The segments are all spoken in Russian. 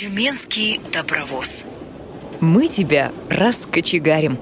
Тюменский добровоз. Мы тебя раскочегарим.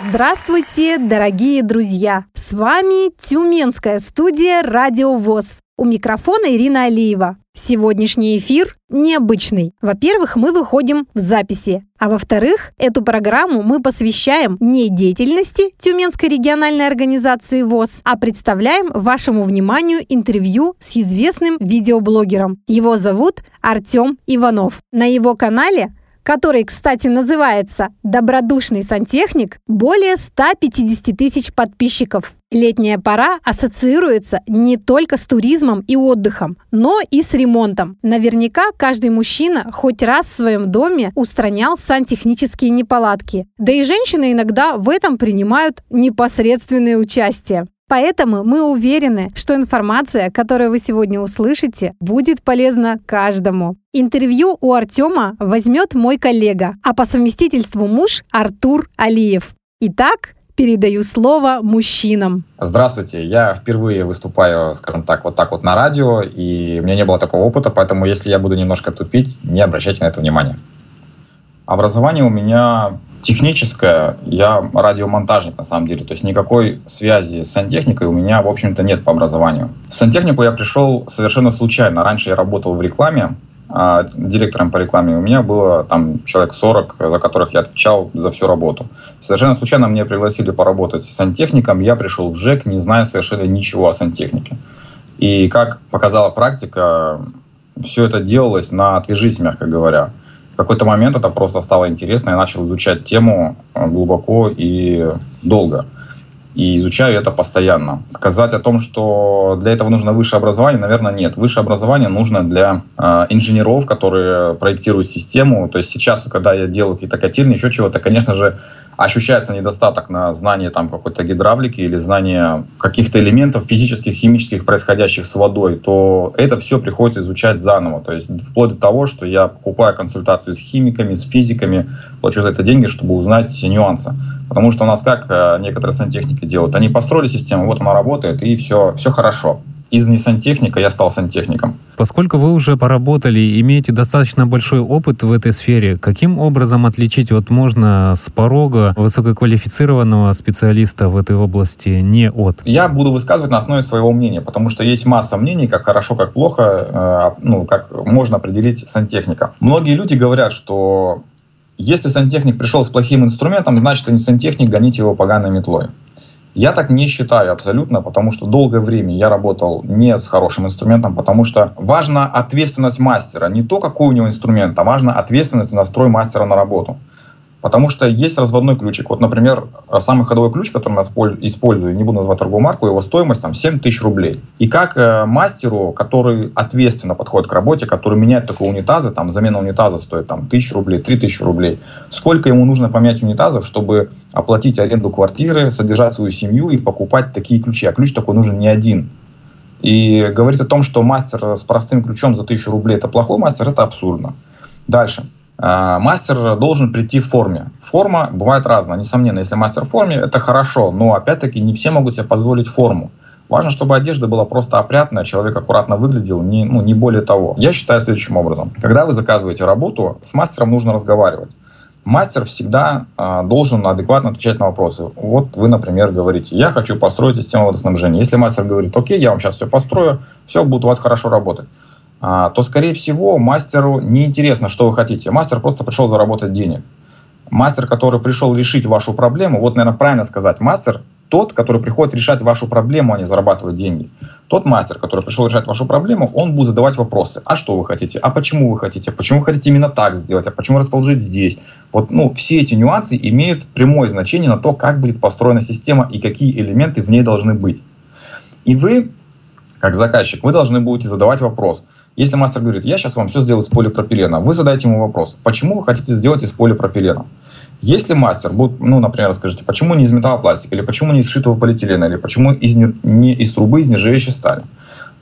Здравствуйте, дорогие друзья! С вами Тюменская студия «Радио ВОЗ». У микрофона Ирина Алиева. Сегодняшний эфир необычный. Во-первых, мы выходим в записи. А во-вторых, эту программу мы посвящаем не деятельности Тюменской региональной организации ВОЗ, а представляем вашему вниманию интервью с известным видеоблогером. Его зовут Артем Иванов. На его канале который, кстати, называется «Добродушный сантехник», более 150 тысяч подписчиков. Летняя пора ассоциируется не только с туризмом и отдыхом, но и с ремонтом. Наверняка каждый мужчина хоть раз в своем доме устранял сантехнические неполадки. Да и женщины иногда в этом принимают непосредственное участие. Поэтому мы уверены, что информация, которую вы сегодня услышите, будет полезна каждому. Интервью у Артема возьмет мой коллега, а по совместительству муж Артур Алиев. Итак, передаю слово мужчинам. Здравствуйте, я впервые выступаю, скажем так, вот так вот на радио, и у меня не было такого опыта, поэтому если я буду немножко тупить, не обращайте на это внимания. Образование у меня техническое, я радиомонтажник на самом деле, то есть никакой связи с сантехникой у меня, в общем-то, нет по образованию. В сантехнику я пришел совершенно случайно. Раньше я работал в рекламе, директором по рекламе у меня было там человек 40, за которых я отвечал за всю работу. Совершенно случайно мне пригласили поработать с сантехником, я пришел в ЖЭК, не зная совершенно ничего о сантехнике. И как показала практика, все это делалось на «отвяжись», мягко говоря в какой-то момент это просто стало интересно, я начал изучать тему э, глубоко и долго и изучаю это постоянно. Сказать о том, что для этого нужно высшее образование, наверное, нет. Высшее образование нужно для э, инженеров, которые проектируют систему. То есть сейчас, когда я делаю какие-то котельные, еще чего-то, конечно же, ощущается недостаток на знание там какой-то гидравлики или знание каких-то элементов физических, химических, происходящих с водой, то это все приходится изучать заново. То есть вплоть до того, что я покупаю консультацию с химиками, с физиками, плачу за это деньги, чтобы узнать нюансы. Потому что у нас как э, некоторые сантехники делают? Они построили систему, вот она работает, и все, все хорошо из не сантехника я стал сантехником. Поскольку вы уже поработали и имеете достаточно большой опыт в этой сфере, каким образом отличить вот можно с порога высококвалифицированного специалиста в этой области не от? Я буду высказывать на основе своего мнения, потому что есть масса мнений, как хорошо, как плохо, э, ну, как можно определить сантехника. Многие люди говорят, что если сантехник пришел с плохим инструментом, значит, не сантехник, гоните его поганой метлой. Я так не считаю абсолютно, потому что долгое время я работал не с хорошим инструментом, потому что важна ответственность мастера. Не то, какой у него инструмент, а важна ответственность и настрой мастера на работу. Потому что есть разводной ключик. Вот, например, самый ходовой ключ, который я использую, не буду называть торговую марку, его стоимость там 7 тысяч рублей. И как э, мастеру, который ответственно подходит к работе, который меняет такой унитазы, там замена унитаза стоит там тысяч рублей, три тысячи рублей, сколько ему нужно поменять унитазов, чтобы оплатить аренду квартиры, содержать свою семью и покупать такие ключи. А ключ такой нужен не один. И говорить о том, что мастер с простым ключом за тысячу рублей это плохой мастер, это абсурдно. Дальше. А, мастер должен прийти в форме. Форма бывает разная. Несомненно, если мастер в форме, это хорошо, но опять-таки не все могут себе позволить форму. Важно, чтобы одежда была просто опрятная, человек аккуратно выглядел, не, ну, не более того. Я считаю следующим образом. Когда вы заказываете работу, с мастером нужно разговаривать. Мастер всегда э, должен адекватно отвечать на вопросы. Вот вы, например, говорите, я хочу построить систему водоснабжения. Если мастер говорит, окей, я вам сейчас все построю, все будет у вас хорошо работать то, скорее всего, мастеру не интересно, что вы хотите. Мастер просто пришел заработать денег. Мастер, который пришел решить вашу проблему, вот, наверное, правильно сказать, мастер тот, который приходит решать вашу проблему, а не зарабатывать деньги. Тот мастер, который пришел решать вашу проблему, он будет задавать вопросы. А что вы хотите? А почему вы хотите? Почему вы хотите именно так сделать? А почему расположить здесь? Вот, ну, все эти нюансы имеют прямое значение на то, как будет построена система и какие элементы в ней должны быть. И вы, как заказчик, вы должны будете задавать вопрос – если мастер говорит, я сейчас вам все сделаю из полипропилена, вы задаете ему вопрос, почему вы хотите сделать из полипропилена? Если мастер будет, ну, например, скажите, почему не из металлопластика, или почему не из сшитого полиэтилена, или почему из, не, из трубы из нержавеющей стали,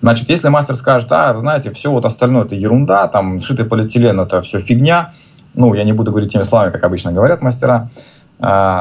Значит, если мастер скажет, а, знаете, все вот остальное это ерунда, там, сшитый полиэтилен это все фигня, ну, я не буду говорить теми словами, как обычно говорят мастера,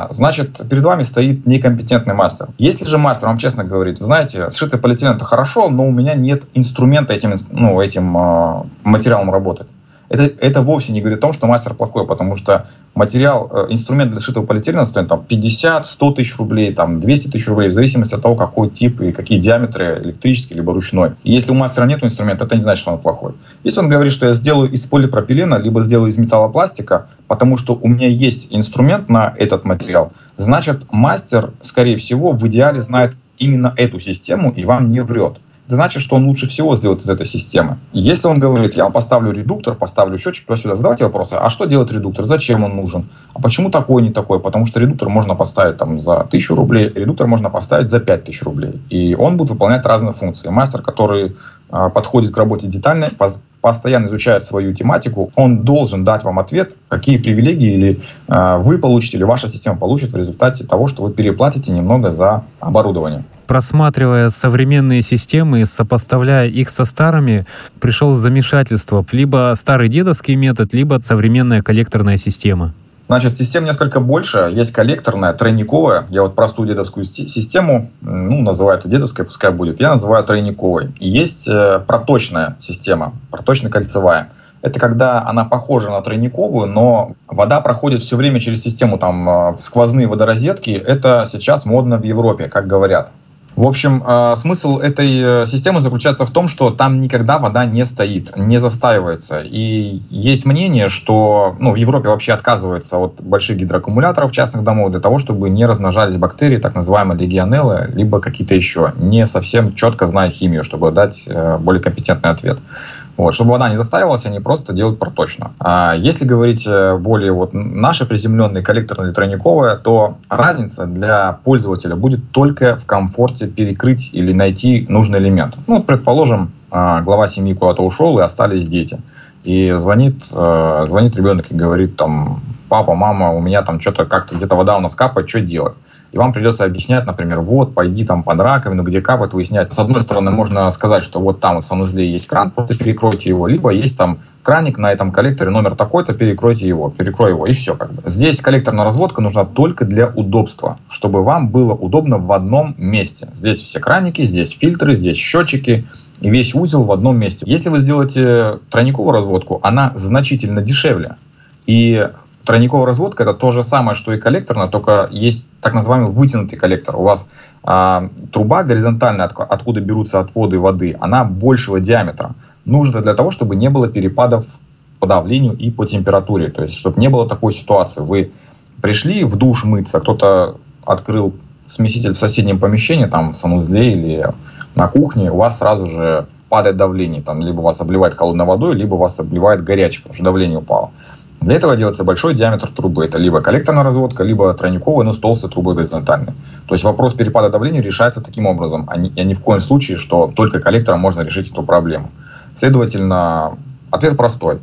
значит, перед вами стоит некомпетентный мастер. Если же мастер вам честно говорит, знаете, сшитый полиэтилен это хорошо, но у меня нет инструмента этим, ну, этим э, материалом работать это, это вовсе не говорит о том, что мастер плохой, потому что материал, э, инструмент для сшитого полиэтилена стоит там 50, 100 тысяч рублей, там 200 тысяч рублей, в зависимости от того, какой тип и какие диаметры, электрический либо ручной. И если у мастера нет инструмента, это не значит, что он плохой. Если он говорит, что я сделаю из полипропилена, либо сделаю из металлопластика, потому что у меня есть инструмент на этот материал, значит, мастер, скорее всего, в идеале знает именно эту систему и вам не врет значит, что он лучше всего сделает из этой системы. Если он говорит, я поставлю редуктор, поставлю счетчик туда-сюда, задавайте вопросы, а что делает редуктор, зачем он нужен, а почему такой, не такой, потому что редуктор можно поставить там за 1000 рублей, редуктор можно поставить за 5000 рублей, и он будет выполнять разные функции. Мастер, который подходит к работе детально, постоянно изучает свою тематику, он должен дать вам ответ, какие привилегии или э, вы получите, или ваша система получит в результате того, что вы переплатите немного за оборудование просматривая современные системы, сопоставляя их со старыми, пришел замешательство. Либо старый дедовский метод, либо современная коллекторная система. Значит, систем несколько больше. Есть коллекторная, тройниковая. Я вот простую дедовскую систему, ну, называю это дедовской, пускай будет. Я называю тройниковой. И есть э, проточная система, проточно-кольцевая. Это когда она похожа на тройниковую, но вода проходит все время через систему, там, э, сквозные водорозетки. Это сейчас модно в Европе, как говорят. В общем, э, смысл этой э, системы заключается в том, что там никогда вода не стоит, не застаивается. И есть мнение, что ну, в Европе вообще отказывается от больших гидроаккумуляторов частных домов для того, чтобы не размножались бактерии, так называемые легионеллы, либо какие-то еще, не совсем четко зная химию, чтобы дать э, более компетентный ответ. Вот, чтобы вода не застаивалась, они просто делают проточно. А если говорить более вот наши приземленные коллекторные тройниковые, то разница для пользователя будет только в комфорте перекрыть или найти нужный элемент. Ну, предположим, а, глава семьи куда-то ушел, и остались дети. И звонит, э, звонит ребенок и говорит там, папа, мама, у меня там что-то как-то где-то вода у нас капает, что делать? И вам придется объяснять, например, вот, пойди там под раковину, где капает, выяснять. С одной стороны, можно сказать, что вот там вот в санузле есть кран, просто перекройте его, либо есть там краник на этом коллекторе, номер такой-то, перекройте его, перекрой его, и все как бы. Здесь коллекторная разводка нужна только для удобства, чтобы вам было удобно в одном месте. Здесь все краники, здесь фильтры, здесь счетчики, весь узел в одном месте. Если вы сделаете тройниковую разводку, она значительно дешевле. И Тройниковая разводка это то же самое, что и коллекторная, только есть так называемый вытянутый коллектор. У вас а, труба горизонтальная, от, откуда берутся отводы воды, она большего диаметра. Нужно для того, чтобы не было перепадов по давлению и по температуре. То есть, чтобы не было такой ситуации. Вы пришли в душ мыться, кто-то открыл смеситель в соседнем помещении, там в санузле или на кухне, у вас сразу же падает давление. Там либо вас обливает холодной водой, либо вас обливает горячей, потому что давление упало. Для этого делается большой диаметр трубы. Это либо коллекторная разводка, либо тройниковая, но с толстой трубой горизонтальной. То есть вопрос перепада давления решается таким образом, а ни, а ни в коем случае, что только коллектором можно решить эту проблему. Следовательно, ответ простой.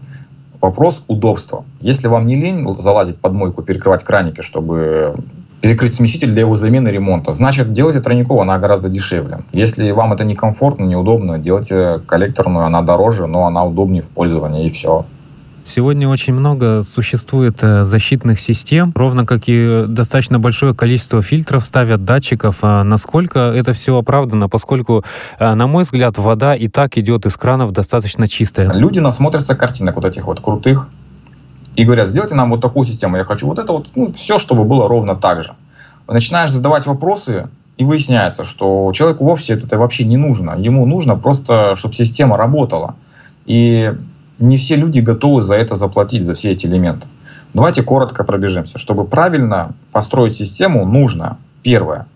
Вопрос удобства. Если вам не лень залазить под мойку, перекрывать краники, чтобы перекрыть смеситель для его замены ремонта. Значит, делайте тройниковую, она гораздо дешевле. Если вам это некомфортно, неудобно, делайте коллекторную, она дороже, но она удобнее в пользовании, и все. Сегодня очень много существует э, защитных систем, ровно как и достаточно большое количество фильтров ставят датчиков. А насколько это все оправдано, поскольку, э, на мой взгляд, вода и так идет из кранов достаточно чистая. Люди насмотрятся картинок вот этих вот крутых и говорят, сделайте нам вот такую систему, я хочу вот это вот, ну, все, чтобы было ровно так же. Начинаешь задавать вопросы, и выясняется, что человеку вовсе это вообще не нужно. Ему нужно просто, чтобы система работала. И не все люди готовы за это заплатить, за все эти элементы. Давайте коротко пробежимся. Чтобы правильно построить систему, нужно, первое,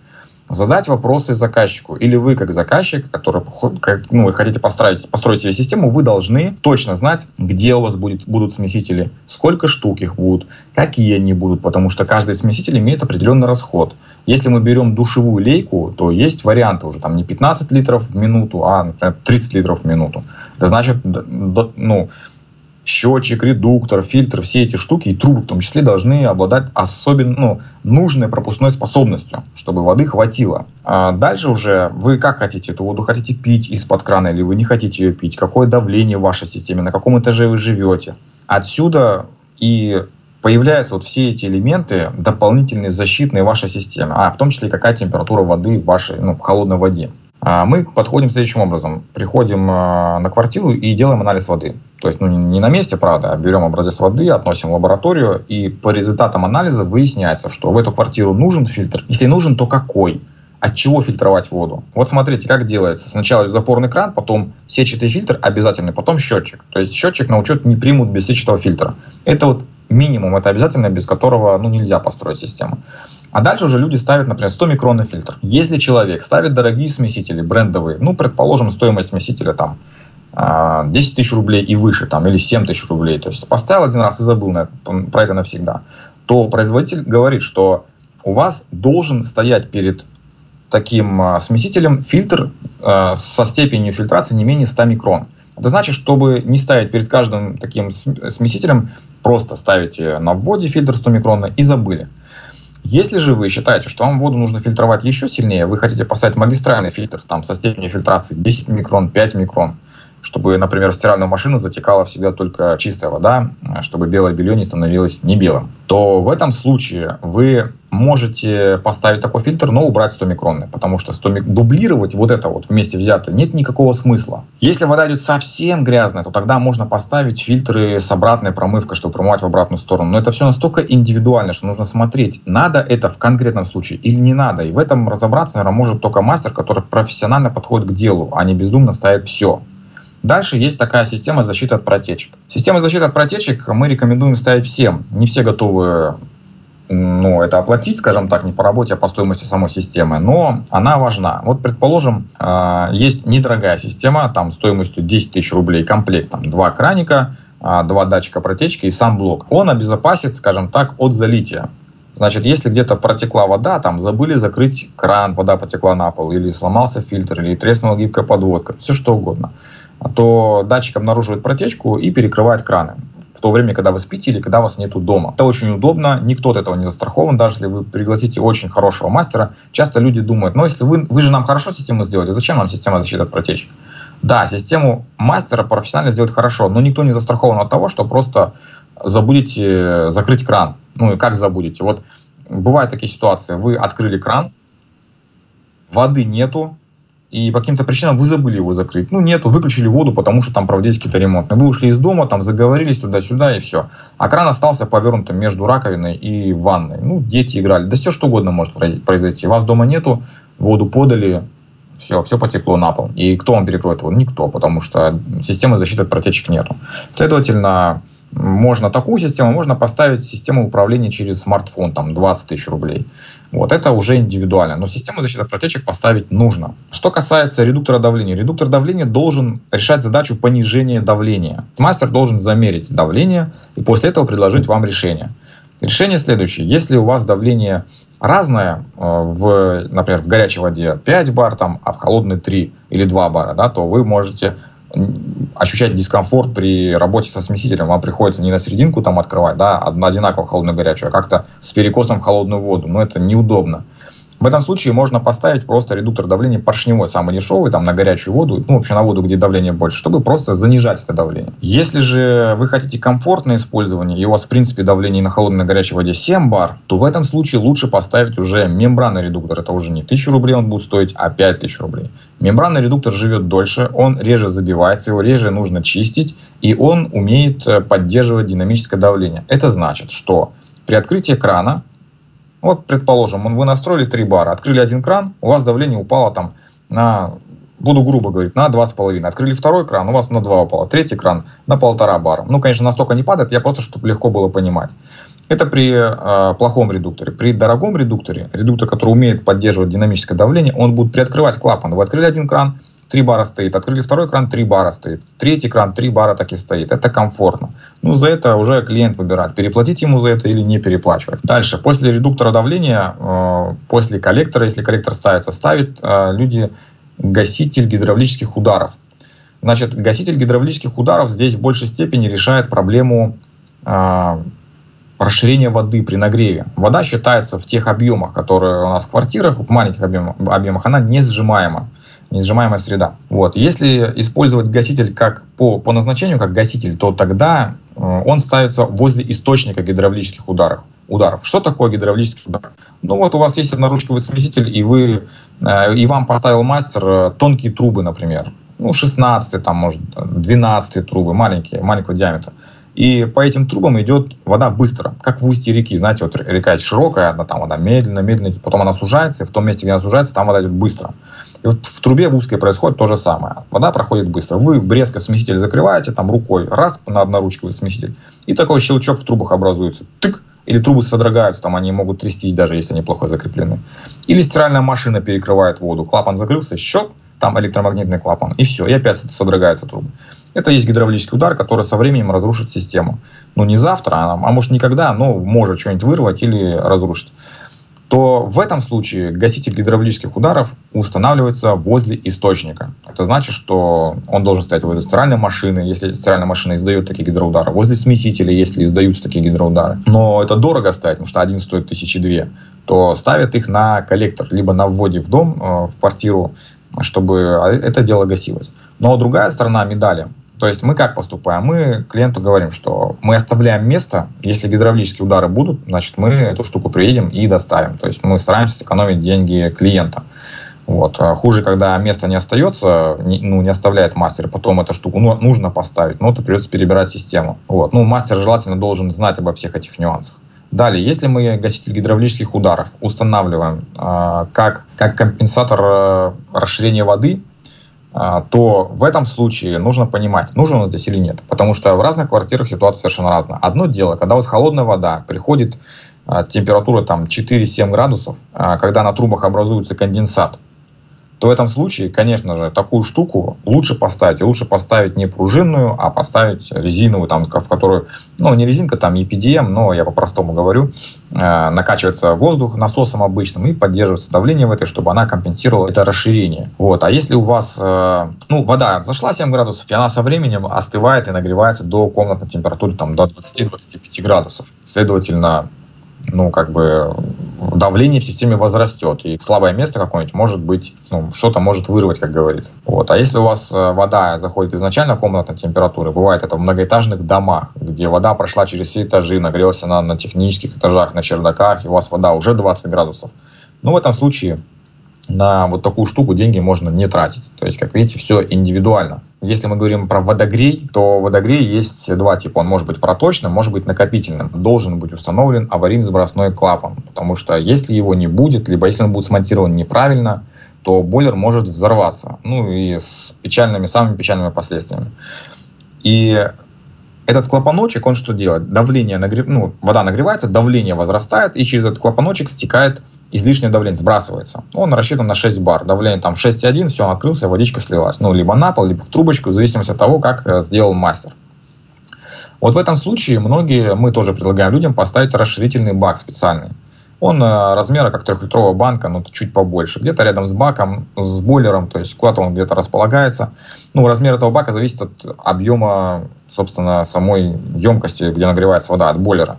задать вопросы заказчику. Или вы, как заказчик, который ну, вы хотите построить, построить себе систему, вы должны точно знать, где у вас будет, будут смесители, сколько штук их будут, какие они будут, потому что каждый смеситель имеет определенный расход. Если мы берем душевую лейку, то есть варианты уже там не 15 литров в минуту, а, например, 30 литров в минуту. Это значит, ну, счетчик, редуктор, фильтр, все эти штуки и трубы в том числе должны обладать особенно ну, нужной пропускной способностью, чтобы воды хватило. А дальше уже вы как хотите эту воду? Хотите пить из-под крана или вы не хотите ее пить? Какое давление в вашей системе? На каком этаже вы живете? Отсюда и появляются вот все эти элементы дополнительные защитные в вашей системе, а в том числе какая температура воды в вашей, ну, в холодной воде. А мы подходим следующим образом. Приходим а, на квартиру и делаем анализ воды. То есть, ну, не на месте, правда, а берем образец воды, относим в лабораторию, и по результатам анализа выясняется, что в эту квартиру нужен фильтр. Если нужен, то какой? От чего фильтровать воду? Вот смотрите, как делается. Сначала запорный кран, потом сетчатый фильтр обязательный, потом счетчик. То есть счетчик на учет не примут без сетчатого фильтра. Это вот минимум, это обязательно, без которого ну, нельзя построить систему. А дальше уже люди ставят, например, 100 микронный фильтр. Если человек ставит дорогие смесители, брендовые, ну, предположим, стоимость смесителя там 10 а, тысяч рублей и выше, там, или 7 тысяч рублей, то есть поставил один раз и забыл на это, про это навсегда, то производитель говорит, что у вас должен стоять перед таким а, смесителем фильтр а, со степенью фильтрации не менее 100 микрон. Это значит, чтобы не ставить перед каждым таким смесителем, просто ставите на вводе фильтр 100 микронный и забыли. Если же вы считаете, что вам воду нужно фильтровать еще сильнее, вы хотите поставить магистральный фильтр там, со степенью фильтрации 10 микрон, 5 микрон, чтобы, например, в стиральную машину затекала всегда только чистая вода, чтобы белое белье не становилось не белым, то в этом случае вы можете поставить такой фильтр, но убрать 100 микронный, потому что 100 мик... дублировать вот это вот вместе взято нет никакого смысла. Если вода идет совсем грязная, то тогда можно поставить фильтры с обратной промывкой, чтобы промывать в обратную сторону. Но это все настолько индивидуально, что нужно смотреть, надо это в конкретном случае или не надо. И в этом разобраться, наверное, может только мастер, который профессионально подходит к делу, а не бездумно ставит все. Дальше есть такая система защиты от протечек. Система защиты от протечек мы рекомендуем ставить всем. Не все готовы ну, это оплатить, скажем так, не по работе, а по стоимости самой системы, но она важна. Вот, предположим, э, есть недорогая система, там, стоимостью 10 тысяч рублей комплект, там, два краника, э, два датчика протечки и сам блок. Он обезопасит, скажем так, от залития. Значит, если где-то протекла вода, там забыли закрыть кран, вода потекла на пол, или сломался фильтр, или треснула гибкая подводка, все что угодно, то датчик обнаруживает протечку и перекрывает краны в то время, когда вы спите или когда вас нету дома. Это очень удобно, никто от этого не застрахован, даже если вы пригласите очень хорошего мастера. Часто люди думают, ну если вы, вы же нам хорошо систему сделали, зачем нам система защиты от протечек? Да, систему мастера профессионально сделать хорошо, но никто не застрахован от того, что просто забудете закрыть кран. Ну и как забудете? Вот бывают такие ситуации, вы открыли кран, воды нету, и по каким-то причинам вы забыли его закрыть. Ну, нету, выключили воду, потому что там проводились какие-то ремонты. Вы ушли из дома, там заговорились туда-сюда и все. А кран остался повернутым между раковиной и ванной. Ну, дети играли. Да все что угодно может произойти. Вас дома нету, воду подали, все, все потекло на пол. И кто вам перекроет воду? Никто, потому что системы защиты от протечек нету. Следовательно, можно такую систему, можно поставить систему управления через смартфон, там 20 тысяч рублей. Вот, это уже индивидуально. Но систему защиты от протечек поставить нужно. Что касается редуктора давления. Редуктор давления должен решать задачу понижения давления. Мастер должен замерить давление и после этого предложить вам решение. Решение следующее. Если у вас давление разное, э, в, например, в горячей воде 5 бар, там, а в холодной 3 или 2 бара, да, то вы можете ощущать дискомфорт при работе со смесителем. Вам приходится не на серединку там открывать, да, одинаково холодную горячую, а как-то с перекосом в холодную воду. Но это неудобно. В этом случае можно поставить просто редуктор давления поршневой, самый дешевый, там на горячую воду, ну, вообще на воду, где давление больше, чтобы просто занижать это давление. Если же вы хотите комфортное использование, и у вас, в принципе, давление на холодной, на горячей воде 7 бар, то в этом случае лучше поставить уже мембранный редуктор. Это уже не 1000 рублей он будет стоить, а 5000 рублей. Мембранный редуктор живет дольше, он реже забивается, его реже нужно чистить, и он умеет э, поддерживать динамическое давление. Это значит, что при открытии крана вот, предположим, вы настроили 3 бара, открыли один кран, у вас давление упало там на, буду грубо говорить, на 2,5. Открыли второй кран, у вас на 2 упало. Третий кран на полтора бара. Ну, конечно, настолько не падает, я просто, чтобы легко было понимать. Это при э, плохом редукторе. При дорогом редукторе, редуктор, который умеет поддерживать динамическое давление, он будет приоткрывать клапан. Вы открыли один кран, 3 бара стоит. Открыли второй кран, 3 бара стоит. Третий кран, 3 бара так и стоит. Это комфортно. Ну, за это уже клиент выбирает, переплатить ему за это или не переплачивать. Дальше, после редуктора давления, э, после коллектора, если коллектор ставится, ставят э, люди гаситель гидравлических ударов. Значит, гаситель гидравлических ударов здесь в большей степени решает проблему э, расширения воды при нагреве. Вода считается в тех объемах, которые у нас в квартирах, в маленьких объемах, объемах она не сжимаема несжимаемая среда. Вот. Если использовать гаситель как по, по назначению, как гаситель, то тогда э, он ставится возле источника гидравлических ударов. ударов. Что такое гидравлический удар? Ну вот у вас есть одноручковый смеситель, и, вы, э, и вам поставил мастер тонкие трубы, например. Ну, 16 там, может, 12 трубы, маленькие, маленького диаметра. И по этим трубам идет вода быстро, как в устье реки. Знаете, вот река широкая, она там вода медленно, медленно, потом она сужается, и в том месте, где она сужается, там вода идет быстро. И вот в трубе в узкой происходит то же самое. Вода проходит быстро. Вы резко смеситель закрываете, там рукой, раз на одноручковый смеситель, и такой щелчок в трубах образуется. Тык! Или трубы содрогаются, там они могут трястись, даже если они плохо закреплены. Или стиральная машина перекрывает воду. Клапан закрылся, щелк, там электромагнитный клапан, и все, и опять содрогаются трубы. Это есть гидравлический удар, который со временем разрушит систему. Ну, не завтра, а, а может никогда, но может что-нибудь вырвать или разрушить. То в этом случае гаситель гидравлических ударов устанавливается возле источника. Это значит, что он должен стоять возле стиральной машины, если стиральная машина издает такие гидроудары, возле смесителя, если издаются такие гидроудары. Но это дорого ставить, потому что один стоит тысячи две, то ставят их на коллектор, либо на вводе в дом, э, в квартиру, чтобы это дело гасилось. Но другая сторона медали – то есть мы как поступаем? Мы клиенту говорим, что мы оставляем место, если гидравлические удары будут, значит мы эту штуку приедем и доставим. То есть мы стараемся сэкономить деньги клиента. Вот. А хуже, когда место не остается, не, ну, не оставляет мастер, потом эту штуку ну, нужно поставить, но то придется перебирать систему. Вот. Ну, мастер желательно должен знать обо всех этих нюансах. Далее, если мы гаситель гидравлических ударов устанавливаем э, как, как компенсатор э, расширения воды, то в этом случае нужно понимать, нужен он здесь или нет. Потому что в разных квартирах ситуация совершенно разная. Одно дело, когда у вас холодная вода, приходит а, температура там 4-7 градусов, а, когда на трубах образуется конденсат, то в этом случае, конечно же, такую штуку лучше поставить. Лучше поставить не пружинную, а поставить резиновую, там, в которую, ну, не резинка, там EPDM, но я по-простому говорю, э, накачивается воздух насосом обычным и поддерживается давление в этой, чтобы она компенсировала это расширение. Вот. А если у вас, э, ну, вода зашла 7 градусов, и она со временем остывает и нагревается до комнатной температуры, там, до 20-25 градусов. Следовательно, ну, как бы давление в системе возрастет, и слабое место какое-нибудь может быть, ну, что-то может вырвать, как говорится. Вот. А если у вас э, вода заходит изначально комнатной температуры, бывает это в многоэтажных домах, где вода прошла через все этажи, нагрелась она на технических этажах, на чердаках, и у вас вода уже 20 градусов, ну, в этом случае на вот такую штуку деньги можно не тратить. То есть, как видите, все индивидуально. Если мы говорим про водогрей, то водогрей есть два типа. Он может быть проточным, может быть накопительным. Должен быть установлен аварийный сбросной клапан. Потому что если его не будет, либо если он будет смонтирован неправильно, то бойлер может взорваться. Ну и с печальными, самыми печальными последствиями. И этот клапаночек, он что делает? Давление нагрев... ну, вода нагревается, давление возрастает, и через этот клапаночек стекает излишнее давление, сбрасывается. Он рассчитан на 6 бар. Давление там 6,1, все, он открылся, водичка слилась. Ну, либо на пол, либо в трубочку, в зависимости от того, как э, сделал мастер. Вот в этом случае многие, мы тоже предлагаем людям поставить расширительный бак специальный. Он э, размера как трехлитровая банка, но чуть побольше. Где-то рядом с баком, с бойлером, то есть куда-то он где-то располагается. Ну, размер этого бака зависит от объема, собственно, самой емкости, где нагревается вода, от бойлера.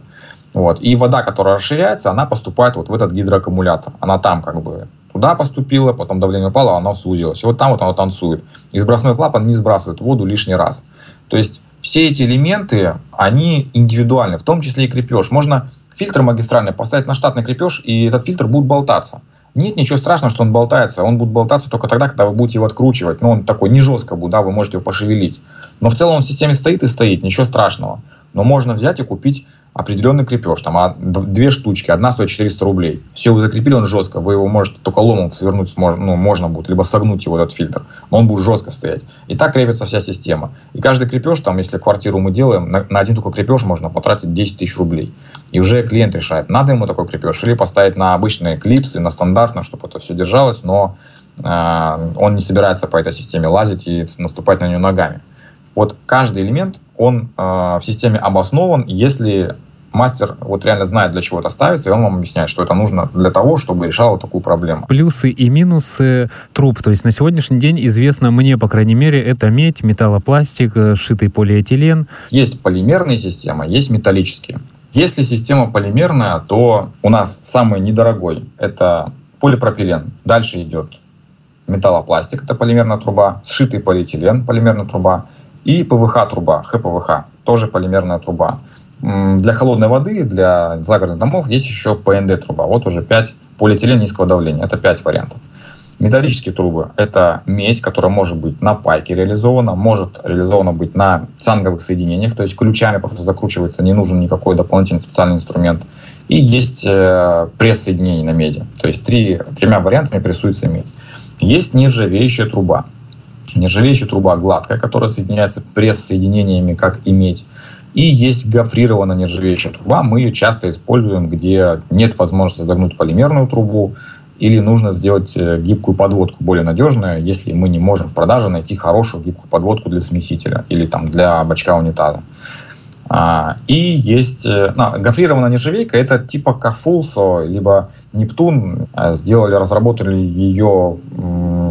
Вот. И вода, которая расширяется, она поступает вот в этот гидроаккумулятор. Она там как бы туда поступила, потом давление упало, она сузилась. И вот там вот она танцует. И сбросной клапан не сбрасывает воду лишний раз. То есть все эти элементы, они индивидуальны, в том числе и крепеж. Можно фильтр магистральный поставить на штатный крепеж, и этот фильтр будет болтаться. Нет ничего страшного, что он болтается. Он будет болтаться только тогда, когда вы будете его откручивать. Но он такой не жестко будет, да, вы можете его пошевелить. Но в целом он в системе стоит и стоит, ничего страшного. Но можно взять и купить определенный крепеж, там а, две штучки, одна стоит 400 рублей. Все, вы закрепили, он жестко, вы его можете только ломом свернуть, можно, ну, можно будет, либо согнуть его, этот фильтр, но он будет жестко стоять. И так крепится вся система. И каждый крепеж, там, если квартиру мы делаем, на, на один такой крепеж можно потратить 10 тысяч рублей. И уже клиент решает, надо ему такой крепеж, или поставить на обычные клипсы, на стандартно, чтобы это все держалось, но э, он не собирается по этой системе лазить и наступать на нее ногами. Вот каждый элемент, он э, в системе обоснован, если мастер вот реально знает, для чего это ставится, и он вам объясняет, что это нужно для того, чтобы решало такую проблему. Плюсы и минусы труб. То есть на сегодняшний день известно мне, по крайней мере, это медь, металлопластик, э, шитый полиэтилен. Есть полимерные системы, есть металлические. Если система полимерная, то у нас самый недорогой – это полипропилен. Дальше идет металлопластик, это полимерная труба, сшитый полиэтилен, полимерная труба, И ПВХ-труба, ХПВХ, тоже полимерная труба. Для холодной воды, для загородных домов есть еще ПНД-труба. Вот уже 5 полиэтилен низкого давления. Это 5 вариантов. Металлические трубы – это медь, которая может быть на пайке реализована, может реализована быть на цанговых соединениях, то есть ключами просто закручивается, не нужен никакой дополнительный специальный инструмент. И есть э, пресс-соединение на меди, то есть три, тремя вариантами прессуется медь. Есть нержавеющая труба. Нержавеющая труба гладкая, которая соединяется пресс-соединениями, как и медь. И есть гофрированная нержавеющая труба. Мы ее часто используем, где нет возможности загнуть полимерную трубу, или нужно сделать э, гибкую подводку более надежную, если мы не можем в продаже найти хорошую гибкую подводку для смесителя или там для бачка унитаза. А, и есть э, ну, гофрированная нержавейка, это типа Кафулсо, либо Нептун. Э, сделали, разработали ее,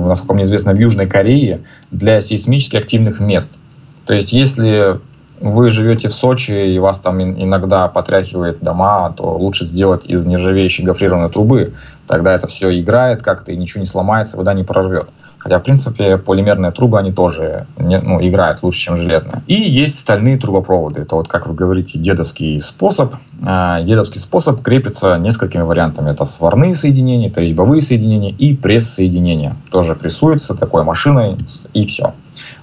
насколько мне известно, в Южной Корее для сейсмически активных мест. То есть, если вы живете в Сочи и вас там иногда потряхивает дома, то лучше сделать из нержавеющей гофрированной трубы. Тогда это все играет как-то и ничего не сломается, вода не прорвет. Хотя, в принципе, полимерные трубы, они тоже не, ну, играют лучше, чем железные. И есть стальные трубопроводы. Это вот, как вы говорите, дедовский способ. А, дедовский способ крепится несколькими вариантами. Это сварные соединения, это резьбовые соединения и пресс-соединения. Тоже прессуется такой машиной и все.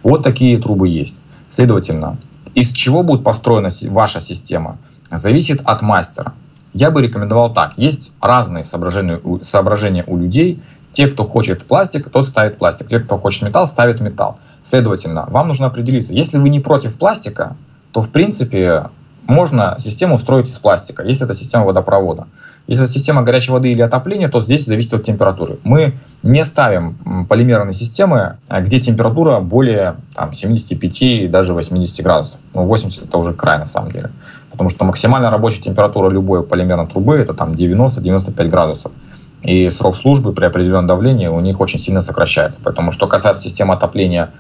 Вот такие трубы есть. Следовательно, из чего будет построена ваша система, зависит от мастера. Я бы рекомендовал так. Есть разные соображения, соображения у людей. Те, кто хочет пластик, тот ставит пластик. Те, кто хочет металл, ставит металл. Следовательно, вам нужно определиться. Если вы не против пластика, то в принципе можно систему устроить из пластика, если это система водопровода. Если это система горячей воды или отопления, то здесь зависит от температуры. Мы не ставим полимерные системы, а, где температура более там, 75 даже 80 градусов. Ну, 80 это уже край на самом деле. Потому что максимальная рабочая температура любой полимерной трубы это там 90-95 градусов. И срок службы при определенном давлении у них очень сильно сокращается. Поэтому, что касается системы отопления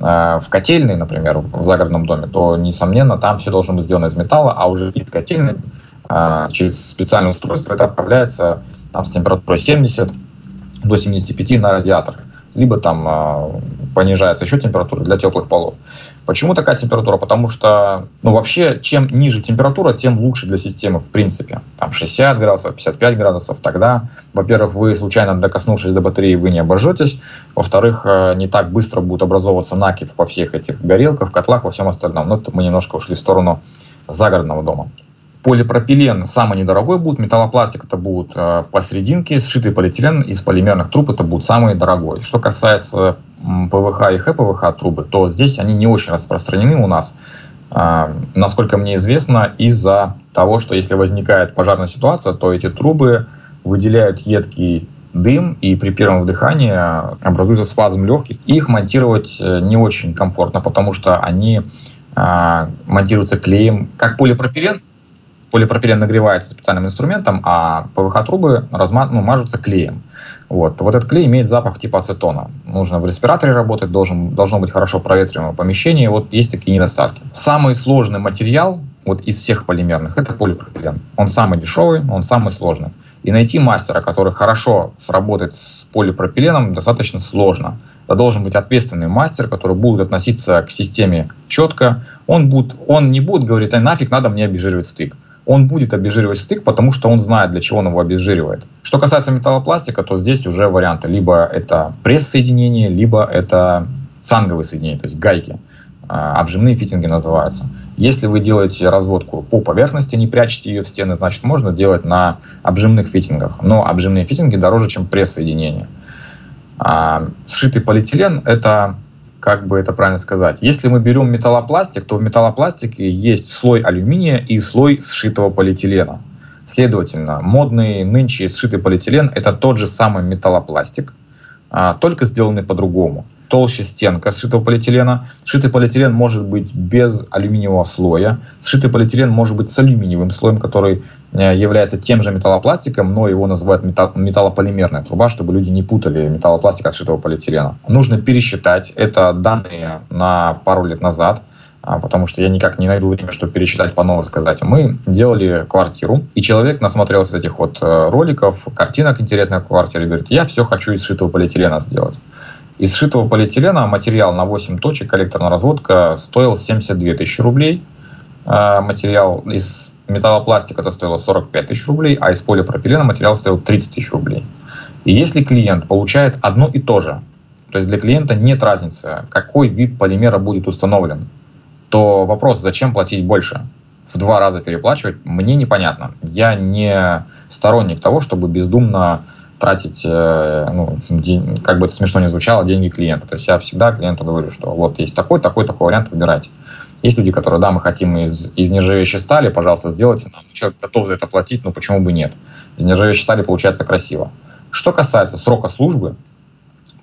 э, в котельной, например, в загородном доме, то, несомненно, там все должно быть сделано из металла, а уже из котельной а, через специальное устройство это отправляется там, с температурой 70 до 75 на радиатор. Либо там э, понижается еще температура для теплых полов. Почему такая температура? Потому что, ну, вообще, чем ниже температура, тем лучше для системы, в принципе. Там 60 градусов, 55 градусов. Тогда, во-первых, вы, случайно докоснувшись до батареи, вы не обожжетесь. Во-вторых, э, не так быстро будет образовываться накипь во всех этих горелках, котлах, во всем остальном. Но это мы немножко ушли в сторону загородного дома полипропилен самый недорогой будет, металлопластик это будет э, посерединке, сшитый полиэтилен из полимерных труб это будет самый дорогой. Что касается ПВХ и ХПВХ трубы, то здесь они не очень распространены у нас. Э, насколько мне известно, из-за того, что если возникает пожарная ситуация, то эти трубы выделяют едкий дым, и при первом вдыхании образуется спазм легких. Их монтировать э, не очень комфортно, потому что они э, монтируются клеем. Как полипропилен, полипропилен нагревается специальным инструментом, а ПВХ-трубы разма- ну, мажутся клеем. Вот. вот этот клей имеет запах типа ацетона. Нужно в респираторе работать, должен, должно быть хорошо проветриваемое помещение. Вот есть такие недостатки. Самый сложный материал вот из всех полимерных это полипропилен. Он самый дешевый, он самый сложный. И найти мастера, который хорошо сработает с полипропиленом, достаточно сложно. Это должен быть ответственный мастер, который будет относиться к системе четко. Он, будет, он не будет говорить, а нафиг надо мне обезжиривать стык он будет обезжиривать стык, потому что он знает, для чего он его обезжиривает. Что касается металлопластика, то здесь уже варианты. Либо это пресс-соединение, либо это цанговые соединения, то есть гайки. А, обжимные фитинги называются. Если вы делаете разводку по поверхности, не прячете ее в стены, значит можно делать на обжимных фитингах. Но обжимные фитинги дороже, чем пресс-соединения. А, сшитый полиэтилен – это как бы это правильно сказать. Если мы берем металлопластик, то в металлопластике есть слой алюминия и слой сшитого полиэтилена. Следовательно, модный нынче сшитый полиэтилен – это тот же самый металлопластик, а, только сделанный по-другому толще стенка сшитого полиэтилена. Сшитый полиэтилен может быть без алюминиевого слоя. Сшитый полиэтилен может быть с алюминиевым слоем, который э, является тем же металлопластиком, но его называют металлополимерная труба, чтобы люди не путали металлопластик от сшитого полиэтилена. Нужно пересчитать. Это данные на пару лет назад а, потому что я никак не найду время, чтобы пересчитать по новому сказать. Мы делали квартиру, и человек насмотрелся этих вот э, роликов, картинок интересных в квартире, говорит, я все хочу из сшитого полиэтилена сделать. Из сшитого полиэтилена материал на 8 точек, коллекторная разводка, стоил 72 тысячи рублей. А, материал из металлопластика это стоило 45 тысяч рублей, а из полипропилена материал стоил 30 тысяч рублей. И если клиент получает одно и то же, то есть для клиента нет разницы, какой вид полимера будет установлен, то вопрос, зачем платить больше? В два раза переплачивать, мне непонятно. Я не сторонник того, чтобы бездумно тратить, э, ну, как бы это смешно не звучало, деньги клиента. То есть я всегда клиенту говорю, что вот есть такой, такой, такой вариант, выбирайте. Есть люди, которые, да, мы хотим из, из нержавеющей стали, пожалуйста, сделайте нам. Человек готов за это платить, но почему бы нет? Из нержавеющей стали получается красиво. Что касается срока службы,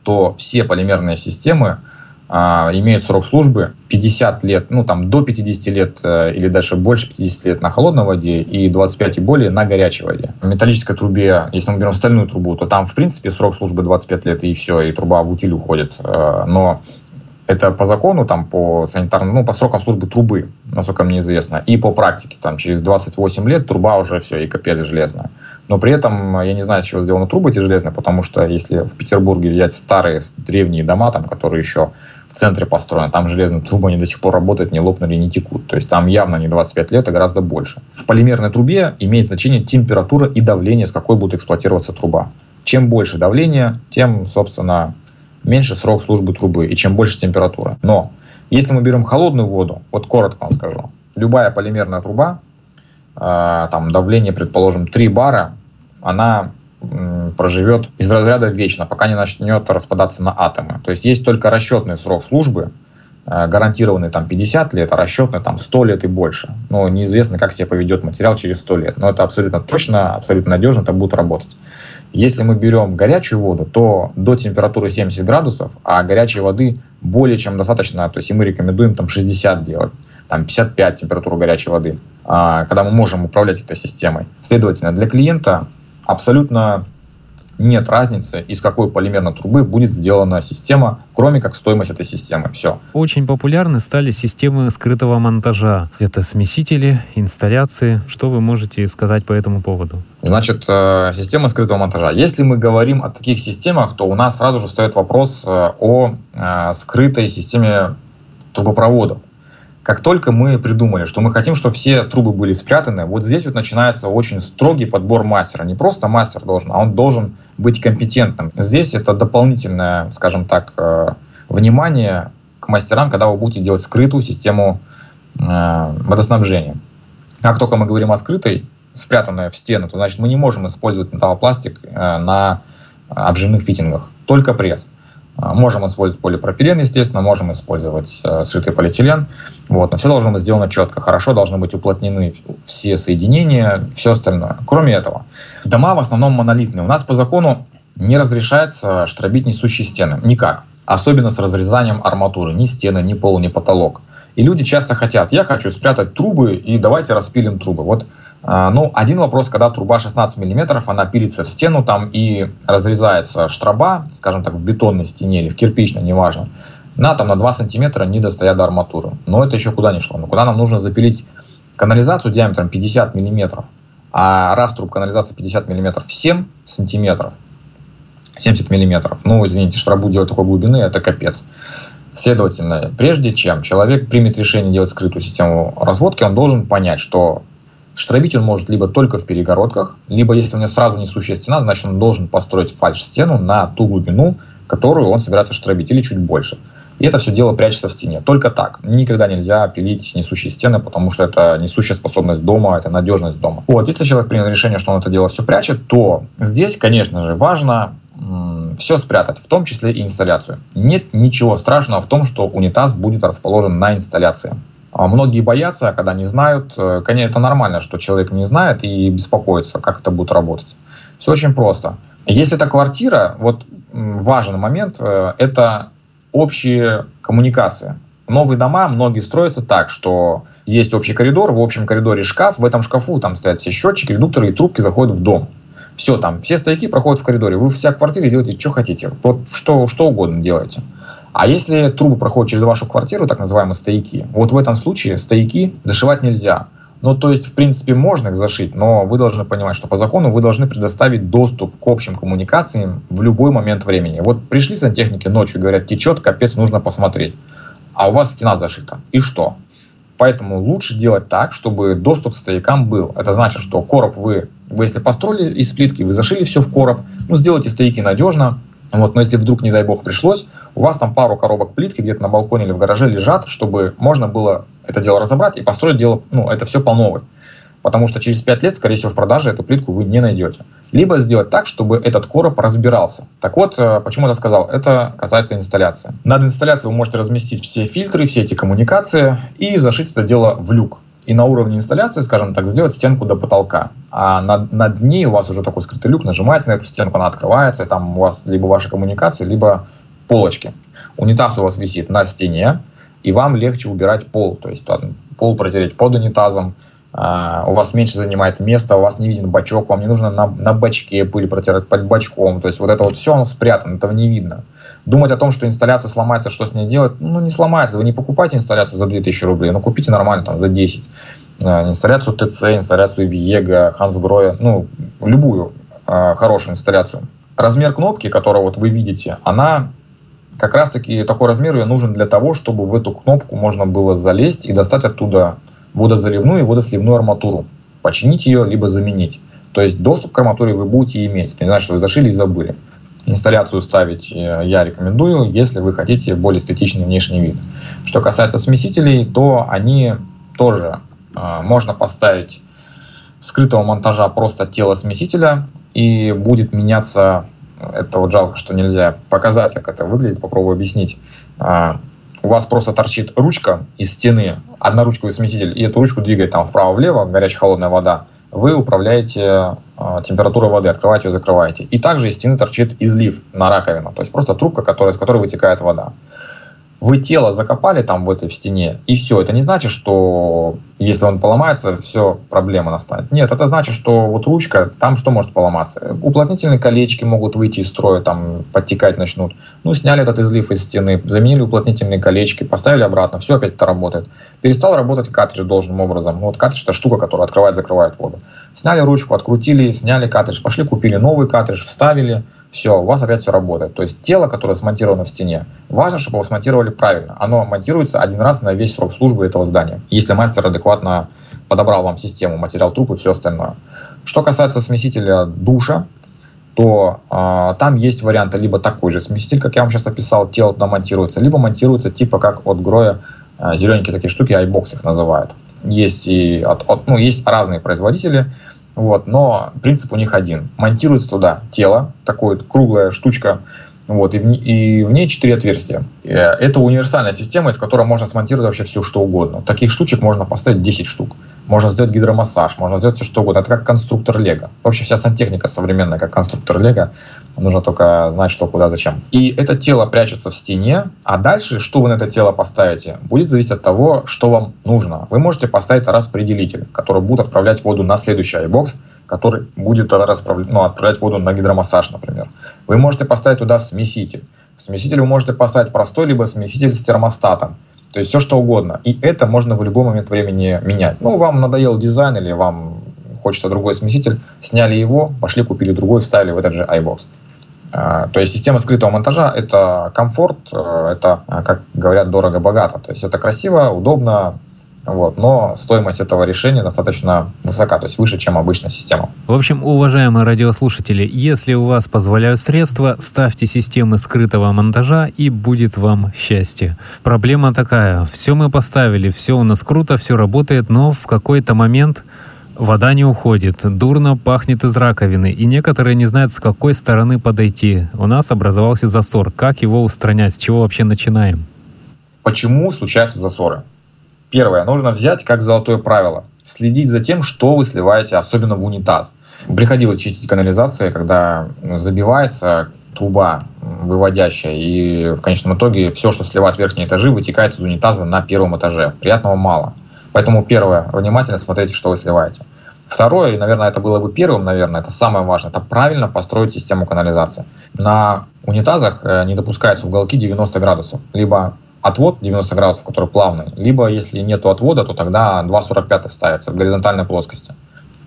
то все полимерные системы имеют срок службы 50 лет, ну там до 50 лет э, или даже больше 50 лет на холодной воде и 25 и более на горячей воде. В металлической трубе, если мы берем стальную трубу, то там в принципе срок службы 25 лет и все, и труба в утиль уходит. Э, но это по закону, там, по санитарным, ну, по срокам службы трубы, насколько мне известно, и по практике, там, через 28 лет труба уже все, и капец железная. Но при этом я не знаю, с чего сделаны трубы эти железные, потому что если в Петербурге взять старые древние дома, там, которые еще в центре построены, там железные трубы, они до сих пор работают, не лопнули, не текут. То есть там явно не 25 лет, а гораздо больше. В полимерной трубе имеет значение температура и давление, с какой будет эксплуатироваться труба. Чем больше давление, тем, собственно, меньше срок службы трубы и чем больше температура. Но если мы берем холодную воду, вот коротко вам скажу, любая полимерная труба, э, там давление, предположим, 3 бара, она проживет из разряда вечно, пока не начнет распадаться на атомы. То есть есть только расчетный срок службы, э, гарантированный там 50 лет, а расчетный там 100 лет и больше. Но неизвестно, как себя поведет материал через 100 лет. Но это абсолютно точно, абсолютно надежно, это будет работать. Если мы берем горячую воду, то до температуры 70 градусов, а горячей воды более чем достаточно, то есть и мы рекомендуем там 60 делать, там 55 температуру горячей воды, а, когда мы можем управлять этой системой. Следовательно, для клиента абсолютно нет разницы, из какой полимерной трубы будет сделана система, кроме как стоимость этой системы. Все. Очень популярны стали системы скрытого монтажа. Это смесители, инсталляции. Что вы можете сказать по этому поводу? Значит, э, система скрытого монтажа. Если мы говорим о таких системах, то у нас сразу же стоит вопрос э, о э, скрытой системе трубопроводов как только мы придумали, что мы хотим, чтобы все трубы были спрятаны, вот здесь вот начинается очень строгий подбор мастера. Не просто мастер должен, а он должен быть компетентным. Здесь это дополнительное, скажем так, э, внимание к мастерам, когда вы будете делать скрытую систему э, водоснабжения. Как только мы говорим о скрытой, спрятанной в стену, то значит мы не можем использовать металлопластик э, на обжимных фитингах, только пресс. А, можем использовать полипропилен, естественно, можем использовать э, полиэтилен. Вот, но все должно быть сделано четко, хорошо должны быть уплотнены все соединения, все остальное. Кроме этого, дома в основном монолитные. У нас по закону не разрешается штробить несущие стены. Никак. Особенно с разрезанием арматуры. Ни стены, ни пол, ни потолок. И люди часто хотят, я хочу спрятать трубы и давайте распилим трубы. Вот а, ну, один вопрос, когда труба 16 миллиметров, она пилится в стену там и разрезается штроба, скажем так, в бетонной стене или в кирпичной, неважно, на, там, на 2 сантиметра, не достая до арматуры. Но это еще куда не шло. Но куда нам нужно запилить канализацию диаметром 50 миллиметров, а раз труб канализации 50 миллиметров 7 сантиметров, 70 миллиметров, ну, извините, штробу делать такой глубины, это капец. Следовательно, прежде чем человек примет решение делать скрытую систему разводки, он должен понять, что Штробить он может либо только в перегородках, либо если у него сразу несущая стена, значит он должен построить фальш-стену на ту глубину, которую он собирается штробить, или чуть больше. И это все дело прячется в стене. Только так. Никогда нельзя пилить несущие стены, потому что это несущая способность дома, это надежность дома. Вот, если человек принял решение, что он это дело все прячет, то здесь, конечно же, важно все спрятать, в том числе и инсталляцию. Нет ничего страшного в том, что унитаз будет расположен на инсталляции. А многие боятся, когда не знают. Э, конечно, это нормально, что человек не знает и беспокоится, как это будет работать. Все очень просто. Если это квартира, вот важный момент э, – это общие коммуникации. Новые дома многие строятся так, что есть общий коридор, в общем коридоре шкаф, в этом шкафу там стоят все счетчики, редукторы и трубки заходят в дом. Все там, все стояки проходят в коридоре. Вы вся квартира делаете, что хотите. Вот что, что угодно делаете. А если трубы проходят через вашу квартиру, так называемые стояки, вот в этом случае стояки зашивать нельзя. Ну, то есть, в принципе, можно их зашить, но вы должны понимать, что по закону вы должны предоставить доступ к общим коммуникациям в любой момент времени. Вот пришли сантехники ночью, говорят, течет, капец, нужно посмотреть. А у вас стена зашита. И что? Поэтому лучше делать так, чтобы доступ к стоякам был. Это значит, что короб вы, вы если построили из плитки, вы зашили все в короб, ну, сделайте стояки надежно, вот, но если вдруг, не дай бог, пришлось, у вас там пару коробок плитки где-то на балконе или в гараже лежат, чтобы можно было это дело разобрать и построить дело, ну, это все по новой. Потому что через 5 лет, скорее всего, в продаже эту плитку вы не найдете. Либо сделать так, чтобы этот короб разбирался. Так вот, э, почему я это сказал? Это касается инсталляции. Над инсталляцией вы можете разместить все фильтры, все эти коммуникации и зашить это дело в люк и на уровне инсталляции, скажем так, сделать стенку до потолка. А над, над ней у вас уже такой скрытый люк, нажимаете на эту стенку, она открывается, и там у вас либо ваши коммуникации, либо полочки. Унитаз у вас висит на стене, и вам легче убирать пол. То есть пол протереть под унитазом, у вас меньше занимает места, у вас не виден бачок, вам не нужно на, на бачке пыль протирать под бачком. То есть вот это вот все оно спрятано, этого не видно. Думать о том, что инсталляция сломается, что с ней делать, ну не сломается. Вы не покупайте инсталляцию за 2000 рублей, но купите нормально там за 10. Uh, инсталляцию ТЦ, инсталляцию Viega, Hansgrohe, ну любую uh, хорошую инсталляцию. Размер кнопки, которую вот вы видите, она как раз таки такой размер ее нужен для того, чтобы в эту кнопку можно было залезть и достать оттуда водозаливную и водосливную арматуру. Починить ее, либо заменить. То есть доступ к арматуре вы будете иметь. Не значит, что вы зашили и забыли. Инсталляцию ставить э, я рекомендую, если вы хотите более эстетичный внешний вид. Что касается смесителей, то они тоже э, можно поставить скрытого монтажа просто тело смесителя и будет меняться это вот жалко, что нельзя показать, как это выглядит, попробую объяснить. А, у вас просто торчит ручка из стены, одноручковый смеситель, и эту ручку двигает там вправо-влево, горячая холодная вода, вы управляете э, температурой воды, открываете ее, закрываете. И также из стены торчит излив на раковину, то есть просто трубка, которая, из которой вытекает вода вы тело закопали там в этой в стене, и все. Это не значит, что если он поломается, все, проблема настанет. Нет, это значит, что вот ручка, там что может поломаться? Уплотнительные колечки могут выйти из строя, там подтекать начнут. Ну, сняли этот излив из стены, заменили уплотнительные колечки, поставили обратно, все опять это работает. Перестал работать картридж должным образом. Вот картридж это штука, которая открывает, закрывает воду. Сняли ручку, открутили, сняли картридж, пошли купили новый картридж, вставили, все, у вас опять все работает. То есть тело, которое смонтировано в стене, важно, чтобы его смонтировали правильно. Оно монтируется один раз на весь срок службы этого здания. Если мастер адекватно подобрал вам систему, материал труп и все остальное. Что касается смесителя душа, то э, там есть варианты либо такой же смеситель, как я вам сейчас описал, тело туда монтируется, либо монтируется типа как от Гроя э, зелененькие такие штуки, iBox их называют. Есть и от, от, ну, есть разные производители. Вот, но принцип у них один. Монтируется туда тело, такое круглая штучка, вот, и, в, и в ней четыре отверстия. Э, это универсальная система, из которой можно смонтировать вообще все, что угодно. Таких штучек можно поставить 10 штук. Можно сделать гидромассаж, можно сделать все, что угодно. Это как конструктор Лего. Вообще вся сантехника современная, как конструктор Лего. Нужно только знать, что, куда, зачем. И это тело прячется в стене, а дальше, что вы на это тело поставите, будет зависеть от того, что вам нужно. Вы можете поставить распределитель, который будет отправлять воду на следующий iBox, который будет расправлять, ну, отправлять воду на гидромассаж, например. Вы можете поставить туда смеситель. Смеситель вы можете поставить простой, либо смеситель с термостатом. То есть все что угодно. И это можно в любой момент времени менять. Ну, вам надоел дизайн или вам хочется другой смеситель, сняли его, пошли купили другой, вставили в этот же iBox. А, то есть система скрытого монтажа – это комфорт, э, это, как говорят, дорого-богато. То есть это красиво, удобно, вот, но стоимость этого решения достаточно высока, то есть выше, чем обычная система. В общем, уважаемые радиослушатели, если у вас позволяют средства, ставьте системы скрытого монтажа и будет вам счастье. Проблема такая, все мы поставили, все у нас круто, все работает, но в какой-то момент Вода не уходит, дурно пахнет из раковины, и некоторые не знают, с какой стороны подойти. У нас образовался засор. Как его устранять? С чего вообще начинаем? Почему случаются засоры? Первое, нужно взять как золотое правило. Следить за тем, что вы сливаете, особенно в унитаз. Приходилось чистить канализацию, когда забивается труба выводящая, и в конечном итоге все, что сливает верхние этажи, вытекает из унитаза на первом этаже. Приятного мало. Поэтому первое, внимательно смотрите, что вы сливаете. Второе, и, наверное, это было бы первым, наверное, это самое важное, это правильно построить систему канализации. На унитазах э, не допускаются уголки 90 градусов, либо отвод 90 градусов, который плавный, либо если нет отвода, то тогда 2,45 ставится в горизонтальной плоскости.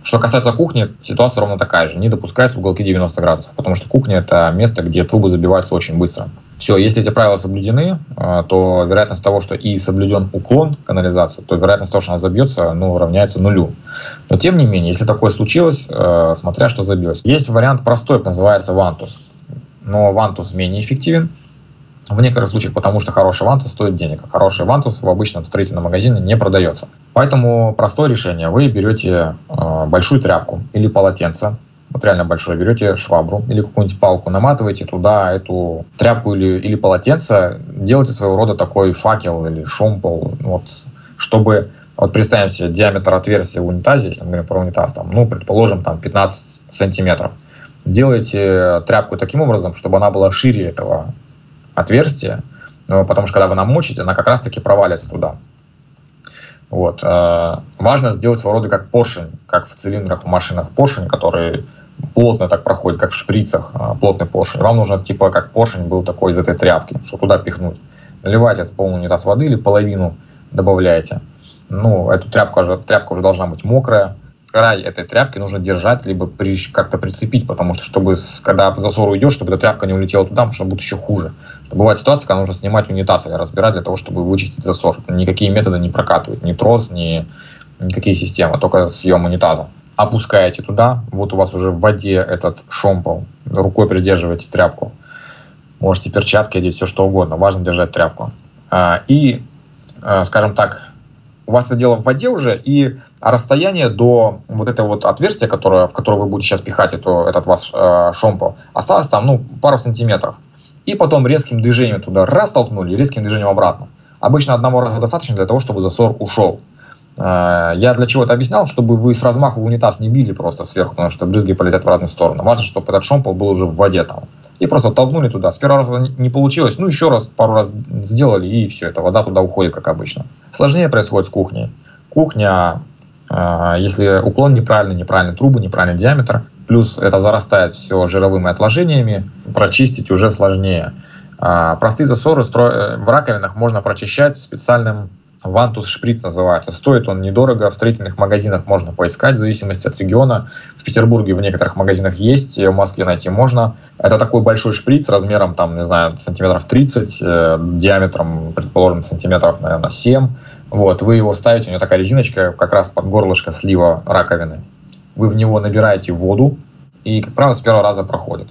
Что касается кухни, ситуация ровно такая же. Не допускается уголки 90 градусов, потому что кухня – это место, где трубы забиваются очень быстро. Все, если эти правила соблюдены, э, то вероятность того, что и соблюден уклон канализации, то вероятность того, что она забьется, ну, равняется нулю. Но тем не менее, если такое случилось, э, смотря что забилось. Есть вариант простой, называется вантус. Но вантус менее эффективен, в некоторых случаях потому, что хороший вантус стоит денег, а хороший вантус в обычном строительном магазине не продается. Поэтому простое решение. Вы берете э, большую тряпку или полотенце, вот реально большое, берете швабру или какую-нибудь палку, наматываете туда эту тряпку или, или полотенце, делаете своего рода такой факел или шомпол, вот, чтобы вот представим себе диаметр отверстия в унитазе, если мы говорим про унитаз, там, ну, предположим, там 15 сантиметров. Делаете тряпку таким образом, чтобы она была шире этого отверстия, потому что когда вы намочите, она как раз-таки провалится туда. Вот. Э, важно сделать своего рода как поршень, как в цилиндрах в машинах поршень, который плотно так проходит, как в шприцах, э, плотный поршень. Вам нужно типа как поршень был такой из этой тряпки, чтобы туда пихнуть. Наливаете этот полный унитаз воды или половину добавляете. Ну, эту тряпку уже, тряпка уже должна быть мокрая, край этой тряпки нужно держать, либо как-то прицепить, потому что, чтобы, когда засор уйдет, чтобы эта тряпка не улетела туда, потому что будет еще хуже. Бывает ситуация, когда нужно снимать унитаз или разбирать для того, чтобы вычистить засор. Никакие методы не прокатывают, ни трос, ни никакие системы, только съем унитаза. Опускаете туда, вот у вас уже в воде этот шомпол, рукой придерживаете тряпку. Можете перчатки одеть, все что угодно, важно держать тряпку. А, и, а, скажем так, у вас это дело в воде уже, и расстояние до вот этого вот отверстия, которое, в которое вы будете сейчас пихать эту, этот ваш э, шомпол, осталось там, ну, пару сантиметров. И потом резким движением туда раз толкнули, резким движением обратно. Обычно одного раза достаточно для того, чтобы засор ушел. Э, я для чего это объяснял, чтобы вы с размаху в унитаз не били просто сверху, потому что брызги полетят в разные стороны. Важно, чтобы этот шомпол был уже в воде там. И просто толкнули туда. С первого раза не получилось, ну еще раз, пару раз сделали, и все, эта вода туда уходит, как обычно. Сложнее происходит с кухней. Кухня, э, если уклон неправильный, неправильные трубы, неправильный диаметр, плюс это зарастает все жировыми отложениями, прочистить уже сложнее. Э, простые засоры в раковинах можно прочищать специальным Вантус шприц называется. Стоит он недорого. В строительных магазинах можно поискать, в зависимости от региона. В Петербурге в некоторых магазинах есть, в Москве найти можно. Это такой большой шприц размером, там, не знаю, сантиметров 30, э, диаметром, предположим, сантиметров, наверное, 7. Вот, вы его ставите, у него такая резиночка как раз под горлышко слива раковины. Вы в него набираете воду, и, как правило, с первого раза проходит.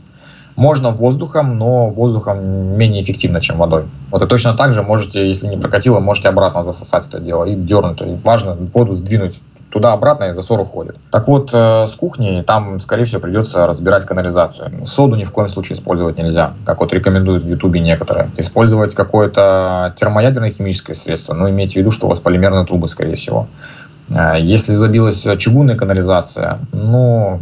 Можно воздухом, но воздухом менее эффективно, чем водой. Вот и точно так же можете, если не прокатило, можете обратно засосать это дело и дернуть. И важно воду сдвинуть туда-обратно, и засор уходит. Так вот, э, с кухней там, скорее всего, придется разбирать канализацию. Соду ни в коем случае использовать нельзя, как вот рекомендуют в Ютубе некоторые. Использовать какое-то термоядерное химическое средство, но имейте в виду, что у вас полимерные трубы, скорее всего. Э, если забилась чугунная канализация, ну,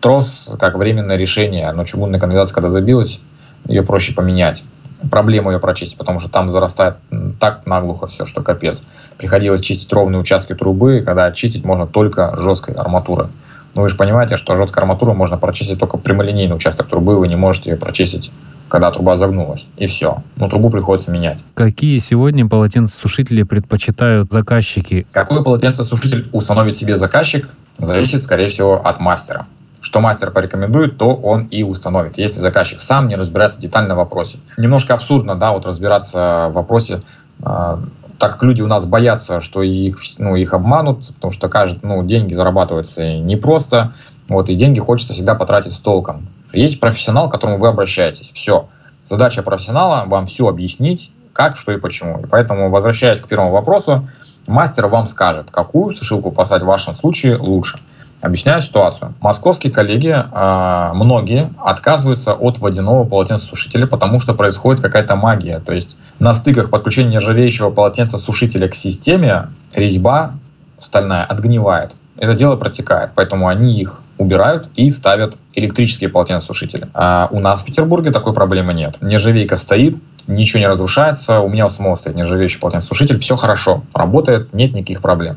трос как временное решение, но чугунная канализация, когда забилась, ее проще поменять. Проблему ее прочистить, потому что там зарастает так наглухо все, что капец. Приходилось чистить ровные участки трубы, когда чистить можно только жесткой арматурой. Но вы же понимаете, что жесткой арматурой можно прочистить только прямолинейный участок трубы, вы не можете ее прочистить когда труба загнулась, и все. Но трубу приходится менять. Какие сегодня полотенцесушители предпочитают заказчики? Какой полотенцесушитель установит себе заказчик, зависит, скорее всего, от мастера что мастер порекомендует, то он и установит, если заказчик сам не разбирается детально в вопросе. Немножко абсурдно, да, вот разбираться в вопросе, э, так как люди у нас боятся, что их, ну, их обманут, потому что кажется, ну, деньги зарабатываются непросто, вот, и деньги хочется всегда потратить с толком. Есть профессионал, к которому вы обращаетесь, все. Задача профессионала вам все объяснить, как, что и почему. И поэтому, возвращаясь к первому вопросу, мастер вам скажет, какую сушилку поставить в вашем случае лучше. Объясняю ситуацию. Московские коллеги, э, многие, отказываются от водяного полотенцесушителя, потому что происходит какая-то магия. То есть на стыках подключения нержавеющего полотенцесушителя к системе резьба стальная отгнивает. Это дело протекает, поэтому они их убирают и ставят электрические полотенцесушители. А у нас в Петербурге такой проблемы нет. Нержавейка стоит, ничего не разрушается. У меня у самого стоит нержавеющий полотенцесушитель, все хорошо, работает, нет никаких проблем.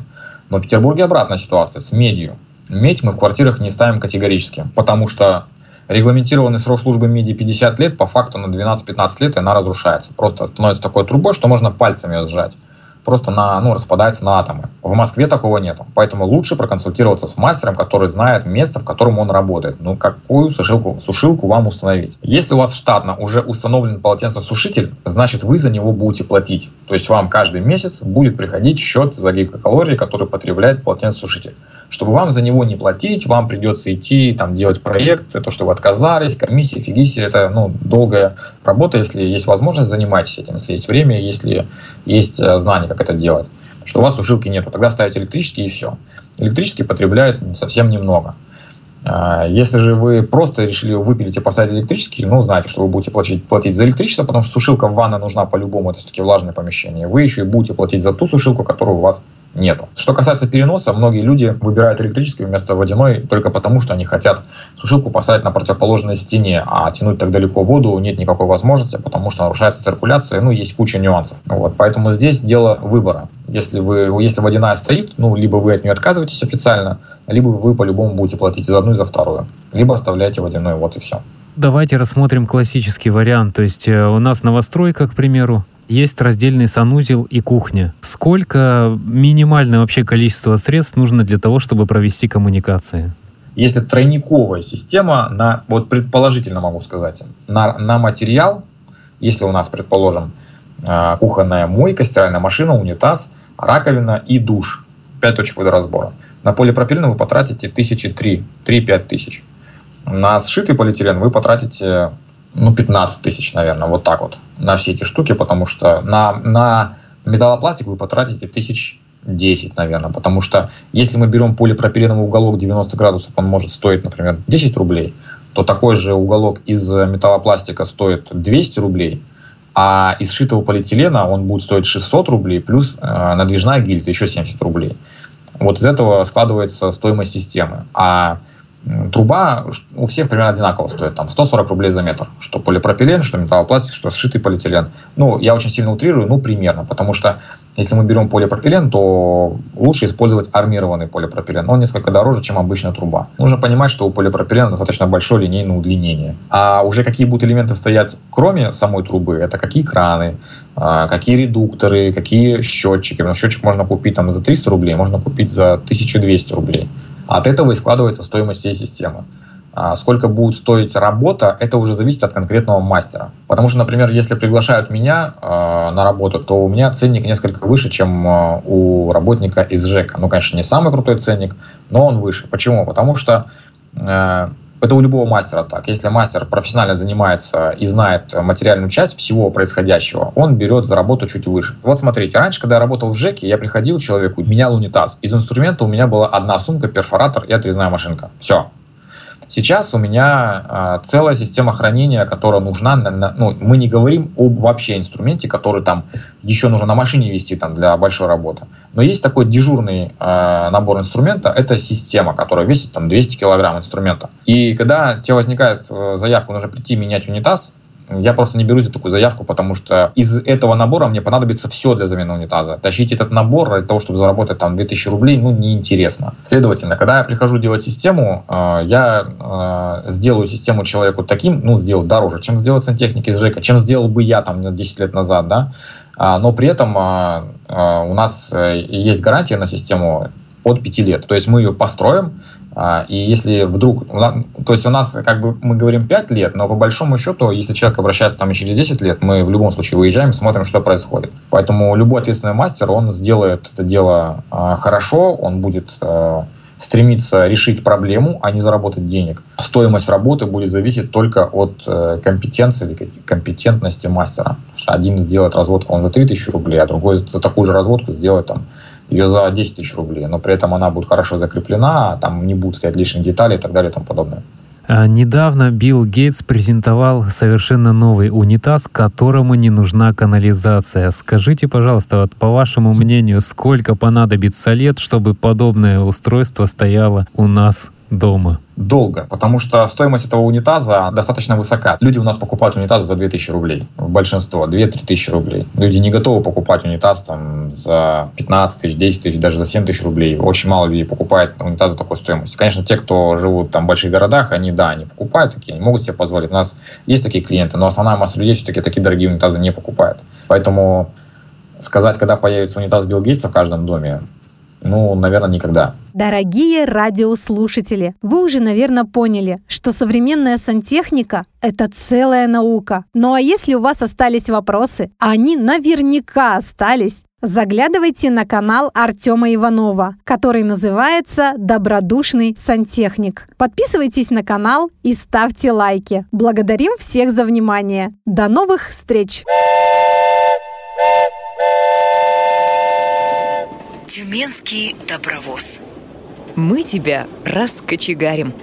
Но в Петербурге обратная ситуация с медью. Медь мы в квартирах не ставим категорически, потому что регламентированный срок службы меди 50 лет, по факту на 12-15 лет она разрушается. Просто становится такой трубой, что можно пальцами ее сжать просто на, ну, распадается на атомы. В Москве такого нету. Поэтому лучше проконсультироваться с мастером, который знает место, в котором он работает. Ну, какую сушилку, сушилку вам установить. Если у вас штатно уже установлен полотенцесушитель, значит вы за него будете платить. То есть вам каждый месяц будет приходить счет за гигакалории, который потребляет полотенцесушитель. Чтобы вам за него не платить, вам придется идти, там, делать проект, то, что вы отказались, комиссия, фигисия, это ну, долгая работа, если есть возможность, занимайтесь этим, если есть время, если есть э, знания, как это делать. Что у вас сушилки нету, тогда ставите электрический и все. Электрический потребляет совсем немного. А, если же вы просто решили выпилить и поставить электрический, ну, знаете, что вы будете платить, платить за электричество, потому что сушилка в ванной нужна по-любому, это все-таки влажное помещение. Вы еще и будете платить за ту сушилку, которая у вас нету. Что касается переноса, многие люди выбирают электрический вместо водяной только потому, что они хотят сушилку поставить на противоположной стене, а тянуть так далеко воду нет никакой возможности, потому что нарушается циркуляция, ну, есть куча нюансов. Вот, поэтому здесь дело выбора. Если, вы, если водяная стоит, ну, либо вы от нее отказываетесь официально, либо вы по-любому будете платить за одну и за вторую, либо оставляете водяной, вот и все. Давайте рассмотрим классический вариант. То есть э, у нас новостройка, к примеру, есть раздельный санузел и кухня. Сколько минимальное вообще количество средств нужно для того, чтобы провести коммуникации? Если тройниковая система, на, вот предположительно могу сказать, на, на материал, если у нас, предположим, э, кухонная мойка, стиральная машина, унитаз, раковина и душ, 5 точек водоразбора. На полипропилен вы потратите тысячи три, 3-5 тысяч. На сшитый полиэтилен вы потратите ну, 15 тысяч, наверное, вот так вот на все эти штуки, потому что на, на металлопластик вы потратите тысяч 10, наверное, потому что если мы берем полипропиленовый уголок 90 градусов, он может стоить, например, 10 рублей, то такой же уголок из металлопластика стоит 200 рублей, а из сшитого полиэтилена он будет стоить 600 рублей, плюс э, надвижная гильза еще 70 рублей. Вот из этого складывается стоимость системы. А труба у всех примерно одинаково стоит, там 140 рублей за метр, что полипропилен, что металлопластик, что сшитый полиэтилен. Ну, я очень сильно утрирую, ну, примерно, потому что если мы берем полипропилен, то лучше использовать армированный полипропилен. Он несколько дороже, чем обычная труба. Нужно понимать, что у полипропилена достаточно большое линейное удлинение. А уже какие будут элементы стоять, кроме самой трубы, это какие краны, а, какие редукторы, какие счетчики. Но счетчик можно купить там за 300 рублей, можно купить за 1200 рублей. От этого и складывается стоимость всей системы. А сколько будет стоить работа, это уже зависит от конкретного мастера. Потому что, например, если приглашают меня э, на работу, то у меня ценник несколько выше, чем э, у работника из ЖЭКа. Ну, конечно, не самый крутой ценник, но он выше. Почему? Потому что э, это у любого мастера так. Если мастер профессионально занимается и знает материальную часть всего происходящего, он берет за работу чуть выше. Вот смотрите, раньше, когда я работал в ЖЭКе, я приходил человеку, менял унитаз. Из инструмента у меня была одна сумка, перфоратор и отрезная машинка. Все. Сейчас у меня э, целая система хранения, которая нужна. На, на, ну, мы не говорим об вообще инструменте, который там еще нужно на машине вести там, для большой работы. Но есть такой дежурный э, набор инструмента. Это система, которая весит там 200 килограмм инструмента. И когда тебе возникает э, заявка, нужно прийти менять унитаз, я просто не берусь за такую заявку, потому что из этого набора мне понадобится все для замены унитаза. Тащить этот набор для того, чтобы заработать там 2000 рублей, ну, неинтересно. Следовательно, когда я прихожу делать систему, э, я э, сделаю систему человеку таким, ну, сделаю дороже, чем сделать сантехник из ЖЭКа, чем сделал бы я там 10 лет назад, да. А, но при этом э, у нас есть гарантия на систему от 5 лет. То есть мы ее построим, а, и если вдруг, то есть у нас, как бы, мы говорим 5 лет, но по большому счету, если человек обращается там через 10 лет, мы в любом случае выезжаем, смотрим, что происходит. Поэтому любой ответственный мастер, он сделает это дело а, хорошо, он будет а, стремиться решить проблему, а не заработать денег. Стоимость работы будет зависеть только от э, компетенции или компетентности мастера. Один сделает разводку он за 3000 рублей, а другой за такую же разводку сделает там ее за 10 тысяч рублей, но при этом она будет хорошо закреплена, там не будут стоять лишние детали и так далее и тому подобное. А, недавно Билл Гейтс презентовал совершенно новый унитаз, которому не нужна канализация. Скажите, пожалуйста, вот по вашему мнению, сколько понадобится лет, чтобы подобное устройство стояло у нас дома? Долго, потому что стоимость этого унитаза достаточно высока. Люди у нас покупают унитазы за 2000 рублей. Большинство, 2-3 тысячи рублей. Люди не готовы покупать унитаз там, за 15 тысяч, 10 тысяч, даже за 7 тысяч рублей. Очень мало людей покупает унитазы такой стоимости. Конечно, те, кто живут там в больших городах, они, да, они покупают такие, они могут себе позволить. У нас есть такие клиенты, но основная масса людей все-таки такие дорогие унитазы не покупают. Поэтому сказать, когда появится унитаз Билл Гейтса в каждом доме, ну, наверное, никогда. Дорогие радиослушатели, вы уже, наверное, поняли, что современная сантехника – это целая наука. Ну а если у вас остались вопросы, а они наверняка остались, Заглядывайте на канал Артема Иванова, который называется «Добродушный сантехник». Подписывайтесь на канал и ставьте лайки. Благодарим всех за внимание. До новых встреч! Тюменский добровоз. Мы тебя раскочегарим.